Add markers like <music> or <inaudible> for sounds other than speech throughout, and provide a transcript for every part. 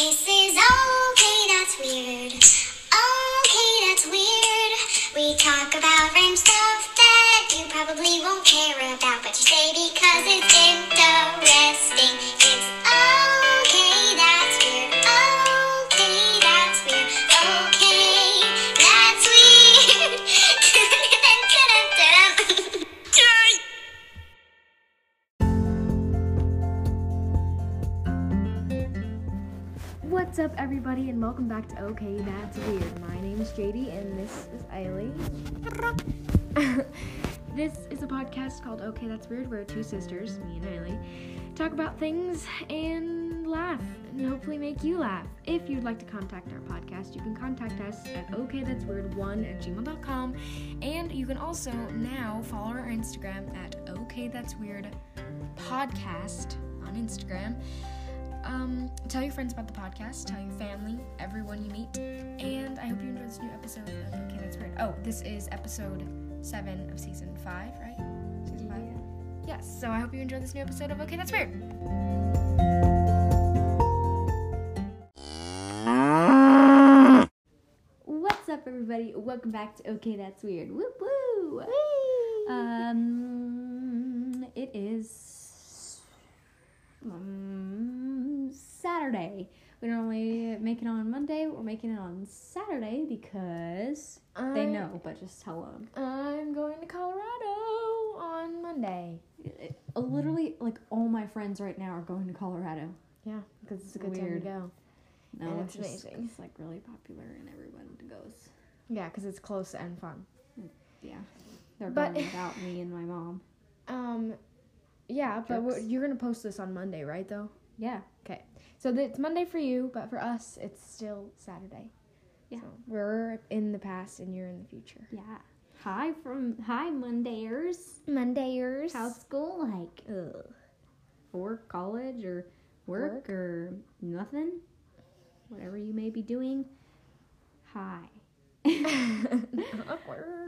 This is okay, that's weird. Okay, that's weird. We talk about random stuff that you probably won't care about, but you say because it's interesting. And welcome back to Okay, That's Weird. My name is JD, and this is Ailey. <laughs> this is a podcast called Okay, That's Weird, where two sisters, me and Ailey, talk about things and laugh, and hopefully make you laugh. If you'd like to contact our podcast, you can contact us at okaythat'sweird1 at gmail.com, and you can also now follow our Instagram at Okay, That's Weird Podcast on Instagram. Um, tell your friends about the podcast, tell your family, everyone you meet, and I hope you enjoy this new episode of Okay, That's Weird. Oh, this is episode seven of season five, right? Season five? Yes, so I hope you enjoy this new episode of Okay, That's Weird. What's up, everybody? Welcome back to Okay, That's Weird. Woo woo! Um, it is um, Saturday. We normally make it on Monday. We're making it on Saturday because they know. But just tell them. I'm going to Colorado on Monday. Uh, uh, literally like all my friends right now are going to Colorado. Yeah, because it's a good Weird. time to go. No, And it's it's just amazing. it's like really popular and everyone goes. Yeah, because it's close and fun. Mm, yeah, they're But- going without me and my mom. <laughs> Um, yeah, but Jerks. you're gonna post this on Monday, right? Though. Yeah, Okay. So it's Monday for you, but for us, it's still Saturday. Yeah. So we're in the past and you're in the future. yeah. Hi from hi Mondayers. Mondayers. How's school like? Ugh. Or college or work, Work. or nothing? Whatever you may be doing. Hi. <laughs>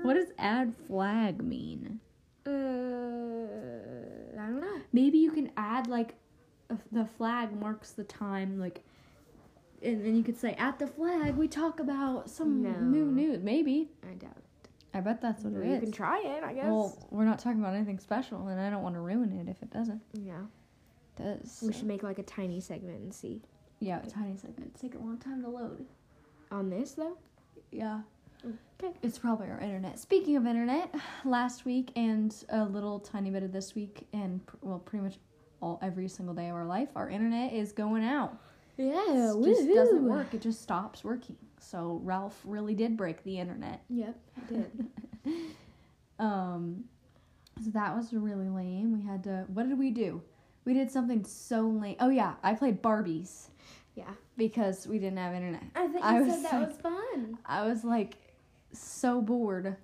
What does add flag mean? Uh, I don't know. Maybe you can add like the flag marks the time, like, and then you could say at the flag we talk about some No. new news. Maybe I doubt. it. I bet that's what it you is. can try it, I guess. well, we're not talking about anything special, and I don't want to ruin it if it doesn't. yeah. Does We should make like a tiny segment and see. yeah, a tiny segment. Take a long time to load. On this though. Yeah. Okay. It's probably our internet. Speaking of internet, last week and a little tiny bit of this week, and pr- well, pretty much all every single day of our life, our internet is going out. Yeah. It just doesn't work. It just stops working. So Ralph really did break the internet. Yep. I did. <laughs> Um, so that was really lame. We had to. What did we do? We did something so lame. Oh yeah, I played Barbies yeah. because we didn't have internet. I think I you was said that like- was fun. I was like so bored.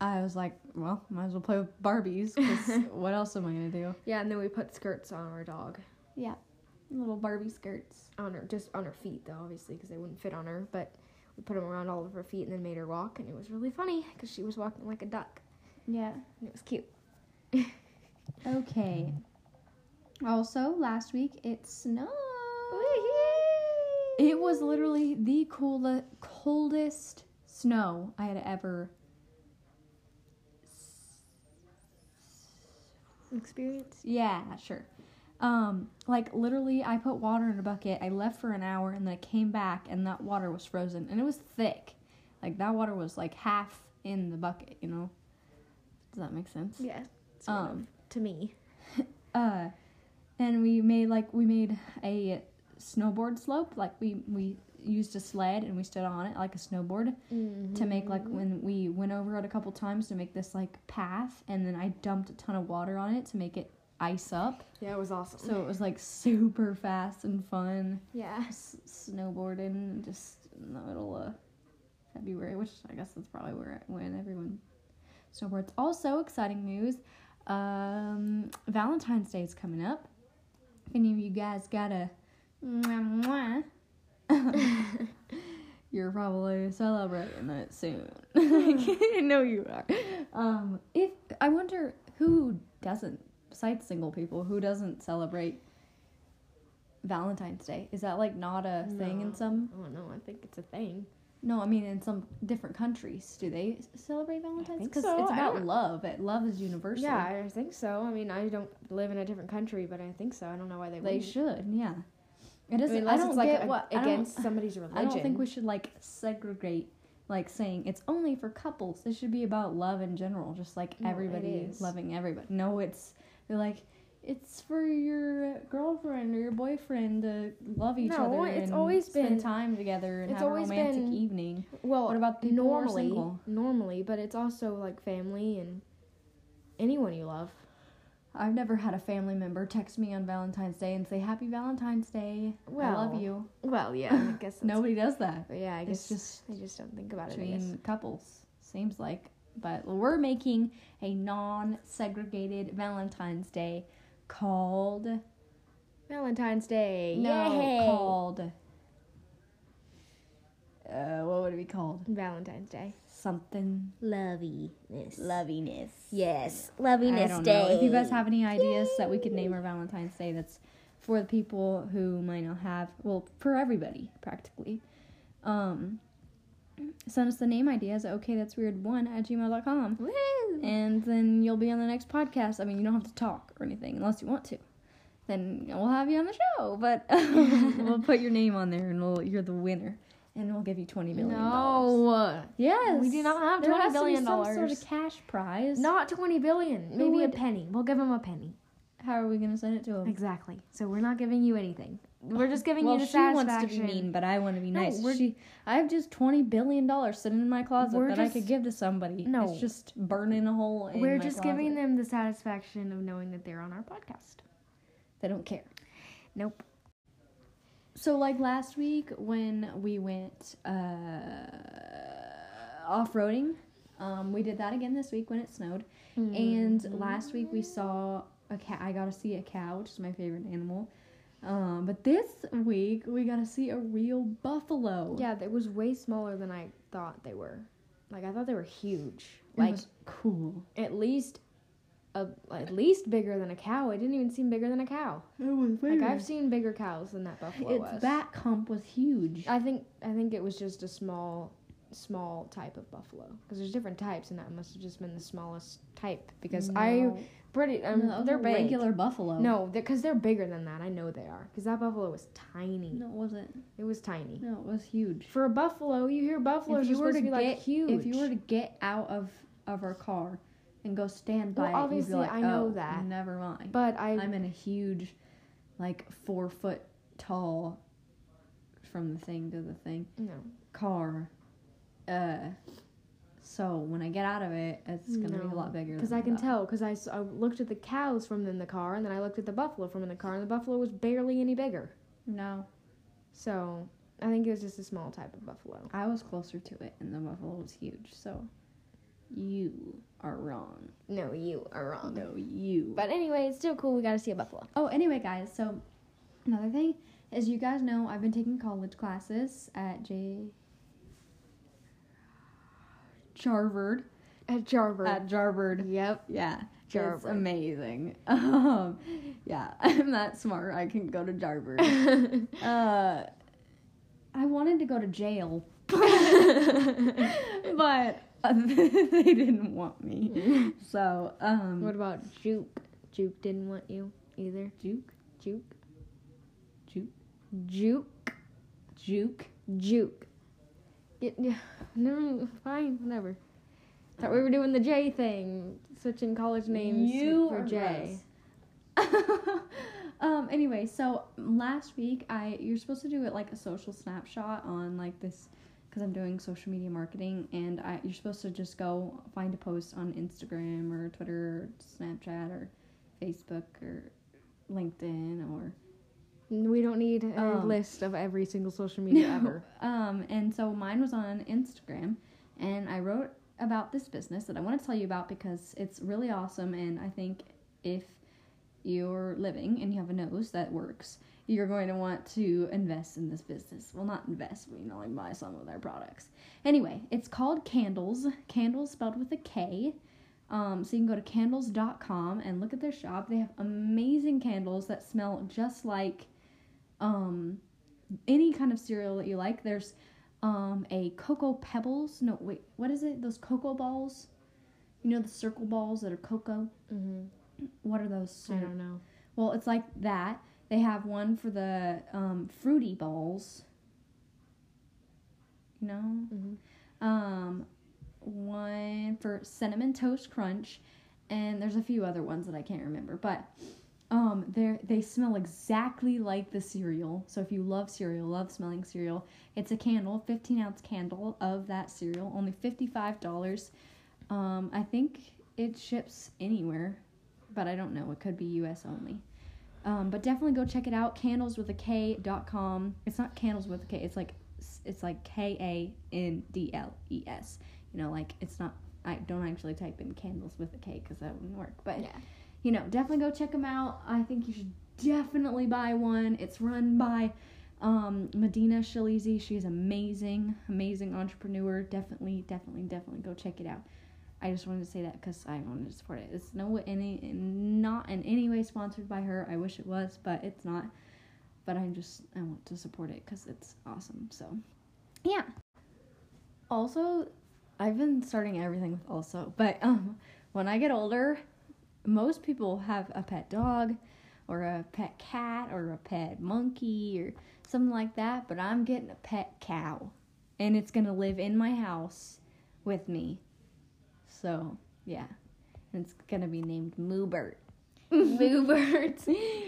I was like, well, might as well play with Barbies because <laughs> what else am I gonna do? Yeah, and then we put skirts on our dog. Yeah, little Barbie skirts. On her, just on her feet though, obviously, because they wouldn't fit on her. But we put them around all of her feet and then made her walk, and it was really funny because she was walking like a duck, Yeah. and it was cute. <laughs> Okay. Also, last week it snowed. It was literally the cool- coldest snow I had ever. Experience. Yeah, sure. Um, like literally, I put water in a bucket. I left for an hour, and then I came back, and that water was frozen, and it was thick. Like that water was like half in the bucket. You know. Does that make sense? Yeah. Um. to me. <laughs> uh and we made like we made a snowboard slope like we we used a sled and we stood on it like a snowboard to make like when we went over it a couple times to make this like path and then i dumped a ton of water on it to make it ice up Yeah, it was awesome. so it was like super fast and fun yeah. s- snowboarding just in the middle of february which i guess that's probably where when everyone snowboards also exciting news um, Valentine's Day is coming up. If any of you guys got a mwah, mwah, <laughs> you're probably celebrating it soon. <laughs> I know you are. Um, if I wonder who doesn't, besides single people, who doesn't celebrate Valentine's Day? Is that like not a thing in some? I don't know. I think it's a thing. No, I mean in some different countries. Do they celebrate Valentine's? Because so. it's about love. It love is universal. Yeah, I think so. I mean, I don't live in a different country, but I think so. I don't know why they they wouldn't. should. Yeah. It I isn't. mean, I, don't it's like get a- what against somebody's religion. I don't think we should like segregate, like saying it's only for couples. It should be about love in general, just like No, everybody loving everybody. No, it's they're like it's for your girlfriend or your boyfriend to love each No, other. it's and always spend been- time together and it's have a romantic been- evening. Well, What about people normally, single? normally, but it's also like family and anyone you love. I've never had a family member text me on Valentine's Day and say Happy Valentine's Day. Well, I love you. Well, yeah, I <laughs> guess Nobody does that. But yeah, I It's guess just I just don't think about it. Between couples. Seems like. But we're making a non segregated Valentine's Day called. Valentine's Day. No, Yay! called. Uh, what would it be called? Valentine's Day. Something. Loviness. Loviness. Yes, loviness day. know. If you guys have any ideas that we could name our Valentine's Day that's for the people who might not have, well, for everybody, practically. Um, send us the name ideas at okay that's weird one at gmail.com. Woo! and then you'll be on the next podcast. I mean, you don't have to talk or anything unless you want to. Then we'll have you on the show, but <laughs> we'll put your name on there, and we'll, you're the winner, and we'll give you twenty billion dollars. No, Yes, We do not have there $20 has to be billion some sort of cash prize. not twenty billion. Maybe would- a penny. We'll give him a penny. How are we gonna send it to him? Exactly. So we're not giving you anything. We're just giving well, you the she wants to be mean, but I want to be No, nice. she, I have just twenty billion dollars sitting in my closet that I could give to somebody. No. it's just burning a hole. In We're just giving them the satisfaction of knowing that they're on our podcast. They don't care. Nope. So like last week when we went uh, off roading, um, we did that again this week when it snowed. And last week we saw a cat. I got to see a cow, which is my favorite animal. Um, but this week we got to see a real buffalo. Yeah, it was way smaller than I thought they were. Like I thought they were huge. It Like was cool. at least a, at least bigger than a cow. It didn't even seem bigger than a cow. It was Like I've seen bigger cows than that buffalo its was. back hump was huge. I think I think it was just a small small type of buffalo because there's different types and that must have just been the smallest type because I No. pretty um, No, they're big. regular buffalo. No, because they're, bigger than that. I know they are because that buffalo was tiny. no, it wasn't. It was tiny. No, it was huge. For a buffalo, you hear buffaloes if you are were supposed to to be get like huge. if you were to get out of of our car and go stand by Well, it, obviously, like, I know "Oh, that." Never mind. but I I'm in a huge, like four foot tall, from the thing to the thing no car. Uh, so when I get out of it, it's gonna be a lot bigger. because I can thought. tell because I looked at the cows from in the car and then I looked at the buffalo from in the car and the buffalo was barely any bigger. No, So I think it was just a small type of buffalo. I was closer to it, and the buffalo was huge. So you are wrong. No, you are wrong. No, you. But anyway, it's still cool. We got to see a buffalo. Oh, anyway, guys, so another thing is you guys know I've been taking college classes at J. Jarvard. At Jarvard. At Jarvard. yep. Yeah. It's amazing. <laughs> Um, yeah, <laughs> I'm that smart. I can go to Jarvard. <laughs> uh, I wanted to go to jail, but <laughs> they didn't want me. <laughs> So, um, What about Juke? Juke didn't want you either. juke, Juke. juke, Juke. juke. Juke. It, yeah, <laughs> no, fine, whatever. Thought we were doing the J thing, switching college names You for J. um. Anyway, so last week I you're supposed to do it like a social snapshot on like this because I'm doing social media marketing and I you're supposed to just go find a post on Instagram or Twitter or Snapchat or Facebook or LinkedIn or We don't need a Um, list of every single social media ever. <laughs> Um, and so mine was on Instagram, and I wrote about this business that I want to tell you about because it's really awesome. And I think if you're living and you have a nose that works, you're going to want to invest in this business. Well, not invest, but you know, like buy some of their products. Anyway, it's called Kandles. Candles spelled with a K. Um, so you can go to candles.com and look at their shop. They have amazing candles that smell just like um, any kind of cereal that you like. There's um, a cocoa pebbles. No, wait, what is it? Those cocoa balls. You know the circle balls that are cocoa. Mm-hmm. What are those? I don't know. Well, it's like that. They have one for the um, fruity balls. You know? Mhm. Um, one for cinnamon toast crunch, and there's a few other ones that I can't remember. But um, they they smell exactly like the cereal. So if you love cereal, love smelling cereal, it's a candle, 15 ounce candle of that cereal, only $55. Um, I think it ships anywhere, but I don't know. It could be U.S. only. Um, but definitely go check it out. Candles with a K dot com. It's not candles with a K. It's like it's like K A N D L E S. You know, like it's not. I don't actually type in candles with a K because that wouldn't work. But Yeah. you know, definitely go check them out. I think you should definitely buy one. It's run by um, Medina Shalizi. She's amazing, amazing entrepreneur. Definitely, definitely, definitely go check it out. I just wanted to say that because I wanted to support it. It's no any not in any way sponsored by her. I wish it was, but it's not. But I just I want to support it because it's awesome. So, yeah. Also, I've been starting everything with also, but um, when I get older, most people have a pet dog, or a pet cat, or a pet monkey, or something like that. But I'm getting a pet cow, and it's gonna live in my house with me. So yeah, and it's gonna be named Mooburt. <laughs> Mooburt.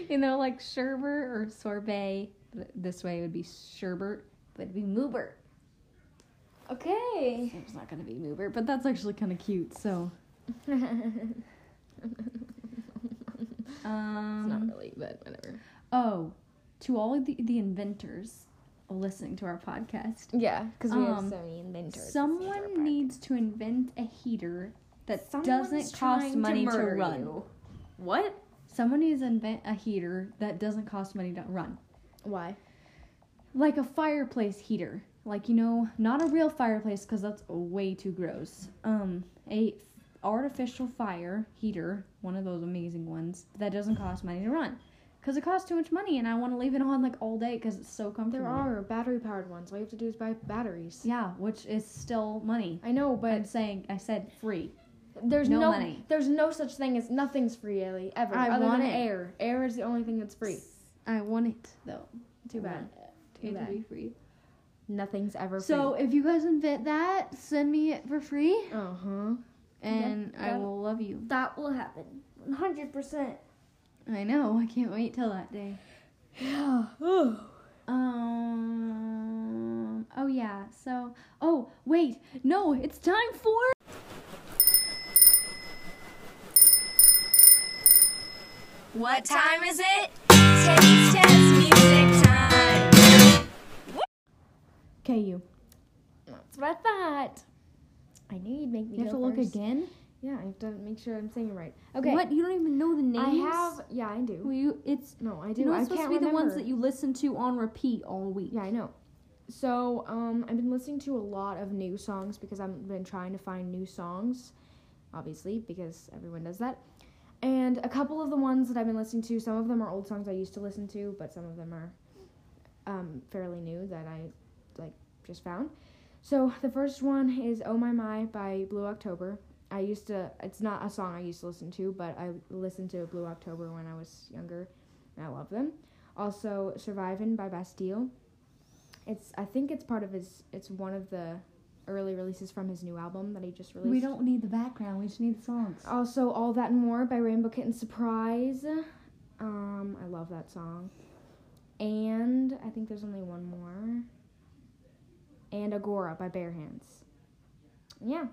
you know, like sherbet or sorbet. This way it would be sherbet, but it'd be Mooburt. Okay. It's not gonna be Mooburt, but that's actually kind of cute. So <laughs> um, Not really, but whatever. oh, to all of the, the inventors listening to our podcast, Yeah, because we Um, have so many inventors. someone needs to invent a heater that Someone's doesn't cost trying to money to, run. you. What? Someone needs to invent a heater that doesn't cost money to run. Why? Like a fireplace heater. Like, you know, not a real fireplace because that's way too gross. Um, a artificial fire heater, one of those amazing ones, that doesn't cost money to run. Because it costs too much money and I want to leave it on like all day because it's so comfortable. There are battery powered ones. All you have to do is buy batteries. Yeah, which is still money. I know, but I'm saying, I said free. there's no no, money. There's no such thing as nothing's free, Ellie. Ever. I other want than it. air. Air is the only thing that's free. I want it though. Too bad. Too it to be free. Nothing's ever free. So if you guys invent that, send me it for free, Uh huh. and I will love you. That will happen. 100%. I know. I can't wait till that day. <sighs> Yeah. Um. Oh yeah. So. Oh wait. No. It's time for. What time is it? Taste test music time. Okay, you. That's what I thought. I knew you'd make me You have go to look again. Yeah, I have to make sure I'm saying it right. Okay. What? You don't even know the names. I have. Yeah, I do. Well, you. It's. No, I do. You know, I it's supposed can't to be remember. the ones that you listen to on repeat all week. Yeah, I know. So, um, I've been listening to a lot of new songs because I've been trying to find new songs, obviously, because everyone does that. And a couple of the ones that I've been listening to, some of them are old songs I used to listen to, but some of them are um, fairly new that I like just found. So the first one is "Oh My My" by Blue October. I used to. It's not a song I used to listen to, but I listened to Blue October when I was younger, and I love them. Also, "Surviving" by Bastille. It's. I think it's part of his. It's one of the early releases from his new album that he just released. We don't need the background. We just need the songs. Also, All That and More by Rainbow Kitten Surprise. Um, I love that song. And I think there's only one more. And Agora by Bear Hands. Yeah.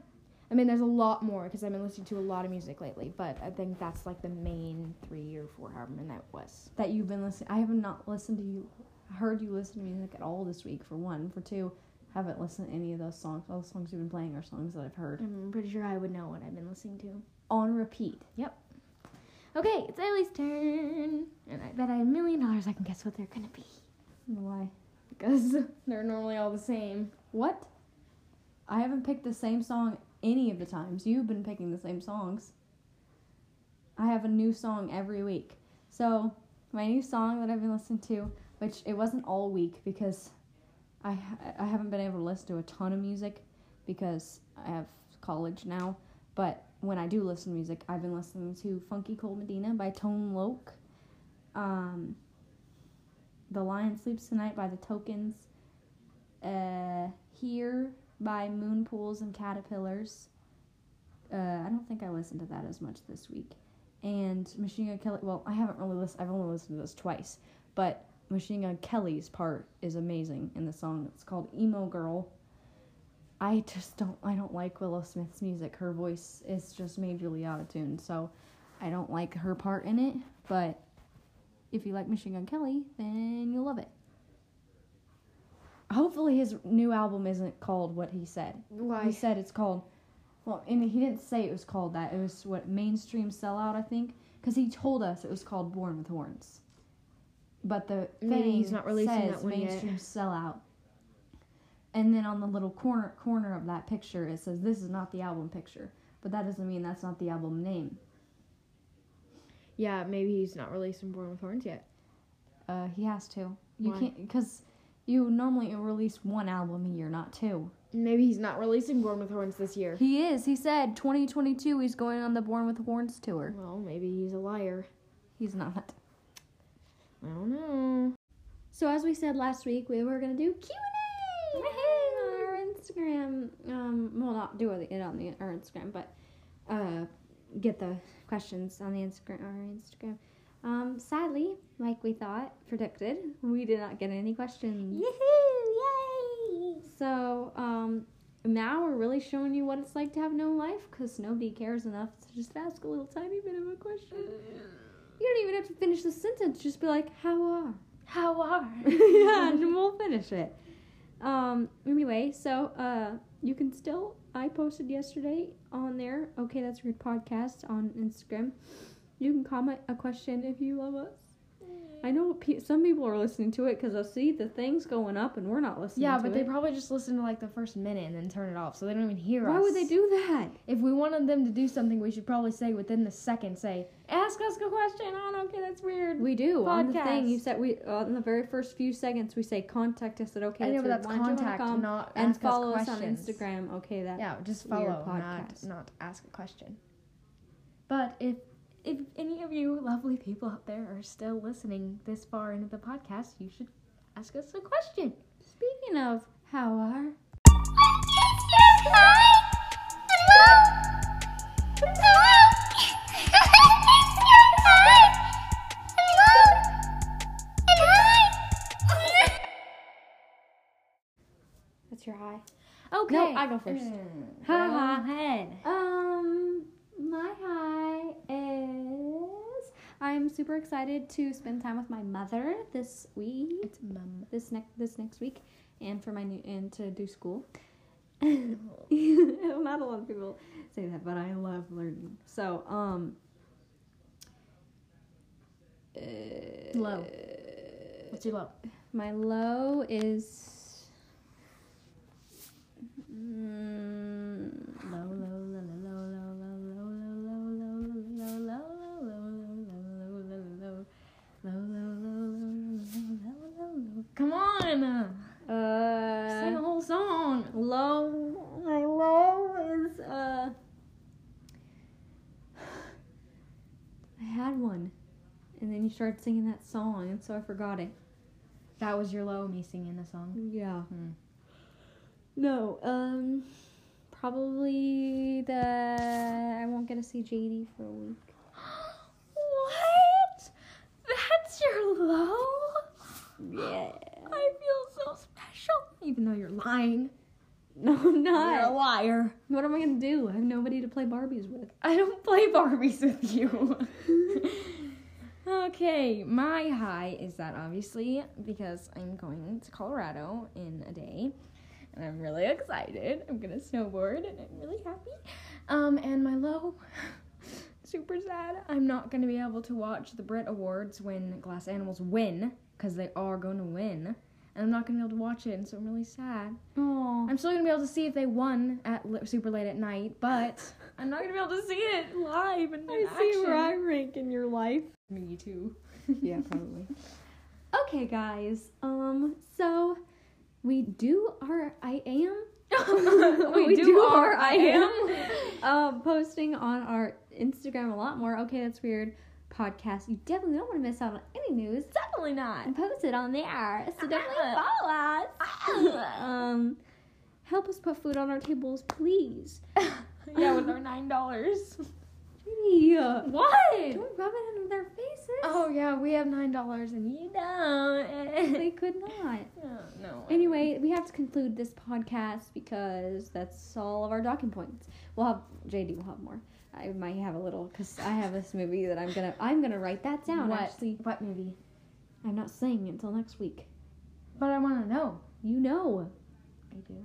I mean, there's a lot more because I've been listening to a lot of music lately, but I think that's like the main three or four, however many that was. That you've been listening. I have not listened to you. Heard you listen to music at all this week. For one. For two. Haven't listened to any of those songs. All the songs you've been playing are songs that I've heard mm-hmm, I'm pretty sure I would know what I've been listening to. on repeat. Yep. Okay, it's Ellie's turn. And I bet I have a million dollars I can guess what they're gonna be. Why? Because <laughs> they're normally all the same. What? I haven't picked the same song any of the times. You've been picking the same songs. I have a new song every week. So, my new song that I've been listening to which it wasn't all week because I I haven't been able to listen to a ton of music because I have college now. But when I do listen to music, I've been listening to Funky Cold Medina by Tone Loc, um, The Lion Sleeps Tonight by The Tokens, uh, Here by Moonpools and Caterpillars. Uh, I don't think I listened to that as much this week. And Machine Gun Kelly, well, I haven't really listened, I've only listened to this twice, but Machine Gun Kelly's part is amazing in the song. It's called Emo Girl. I just don't I don't like Willow Smith's music. Her voice is just majorly out of tune, so I don't like her part in it, but if you like Machine Gun Kelly, then you'll love it. Hopefully his new album isn't called what he said. Why? He said it's called well, I mean he didn't say it was called that. It was what mainstream sellout, I think, cuz he told us it was called Born with Horns. But the Maybe thing he's not releasing says that one yet. mainstream sellout. And then on the little corner corner of that picture, it says this is not the album picture, but that doesn't mean that's not the album name. Yeah, maybe he's not releasing Born with Horns yet. Uh, he has to. You Why? can't because you normally release one album a year, not two. Maybe he's not releasing Born with Horns this year. He is. He said 2022 he's going on the Born with Horns tour. Well, maybe he's a liar. He's not. I don't know. So as we said last week, we were gonna do Q and A on our Instagram. Um, well, not do it on the our Instagram, but uh, get the questions on the Instagram. Our Instagram. Um, sadly, like we thought, predicted, we did not get any questions. Yay! So um, now we're really showing you what it's like to have no life because nobody cares enough to just ask a little tiny bit of a question. You don't even have to finish the sentence. Just be like, "How are?" How are? <laughs> yeah, and <laughs> we'll finish it. Um. Anyway, so uh, you can still. I posted yesterday on there. Okay, that's weird podcast on Instagram. You can comment a question if you love us. Mm. I know pe- some people are listening to it because I see the things going up and we're not listening. Yeah, but they probably just listen to like the first minute and then turn it off, so they don't even hear us. Why would they do that? If we wanted them to do something, we should probably say within the second, say, "Ask us a question." Oh, okay, that's weird. We do on the thing. You said we on the very first few seconds we say contact us at okay. I know, but that's Why you contact, not and ask follow us us on. Instagram. Okay, that Yeah, just follow, not not ask a question. But if if any of you lovely people out there are still listening this far into the podcast, you should ask us a question. Speaking of how are that's your high. Okay, No, I go first. Ha ha. ahead. Um, my high is I'm super excited to spend time with my mother this week. It's mum. this next this next week and for my new and to do school. <laughs> Not a lot of people say that, but I love learning. So, um uh, Low. What's your low? my low is mm, Come on, Uh, sing a whole song. low, my low is uh. <sighs> I had one, and then you started singing that song, and so I forgot it. That was your low, me singing the song. Yeah. Hmm. No, um, probably the I won't get to see JD for a week. <gasps> What? That's your low? Yeah. I feel so special. Even though you're lying. <laughs> No, I'm not. You're a liar. What am I gonna do? I have nobody to play Barbies with. I don't play Barbies with you. <laughs> okay, my high is that obviously because I'm going to Colorado in a day and I'm really excited. I'm gonna snowboard and I'm really happy. Um, and my low, super sad. I'm not gonna be able to watch the Brit Awards when Glass Animals win because they are going to win. And I'm not gonna be able to watch it, and so I'm really sad. Oh. I'm still gonna be able to see if they won at li- super late at night, but <laughs> I'm not gonna be able to see it live and in I see where I rank in your life. Me too. <laughs> Yeah, probably. Okay, guys. Um, so we do our I am. <laughs> We do our I am. um, posting on our Instagram a lot more. Okay, that's weird. Podcast. You definitely don't want to miss out on any news. Definitely not. And post it on there. So definitely follow us. <laughs> um, help us put food on our tables, please. <laughs> yeah, with our nine dollars. Yeah. What? Don't rub it into their faces. Oh yeah, we have nine dollars and you don't. They could not. <laughs> Oh, no. Anyway, we have to conclude this podcast because that's all of our docking points. We'll have JD will have more. I might have a little because I have this movie that I'm gonna I'm gonna write that down. what? Actually, What movie? I'm not saying it until next week. But I want to know. You know. I do.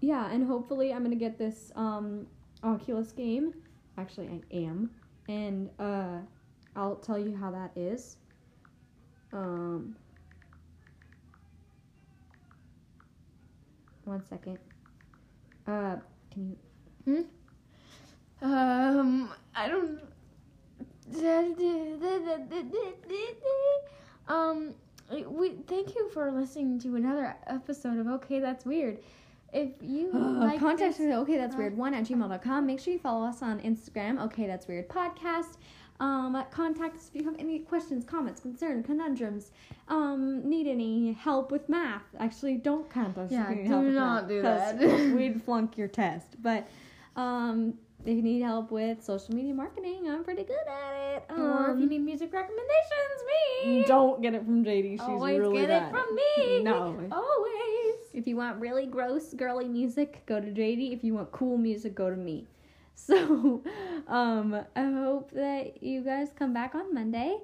Yeah, and hopefully I'm gonna get this um Oculus game. Actually, I am, and uh, I'll tell you how that is. Um, one second. Uh, can you? Um, I don't. Um, we thank you for listening to another episode of Okay, That's Weird. If you <gasps> like contact this, us. Okay, that's weird. One at gmail.com. Make sure you follow us on Instagram. Okay, that's weird podcast. Um, contact us if you have any questions, comments, concerns, conundrums. Um, need any help with math? Actually, don't contact us. Yeah, do not do that. <laughs> we'd flunk your test. But um, if you need help with social media marketing, I'm pretty good at it. Um, or if you need music recommendations, me. don't get it from JD. She's always really get bad. it from me. No. always. If you want really gross girly music, go to JD. If you want cool music, go to me. <laughs> So, um, I hope that you guys come back on Monday,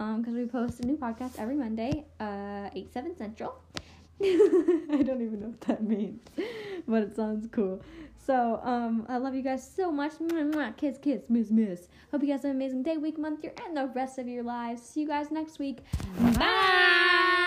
um, because we post a new podcast every Monday, uh, eight seven central. <laughs> I don't even know what that means, but it sounds cool. So, um, I love you guys so much. Kiss, kiss, miss, miss. Hope you guys have an amazing day, week, month, year, and the rest of your lives. See you guys next week. Bye.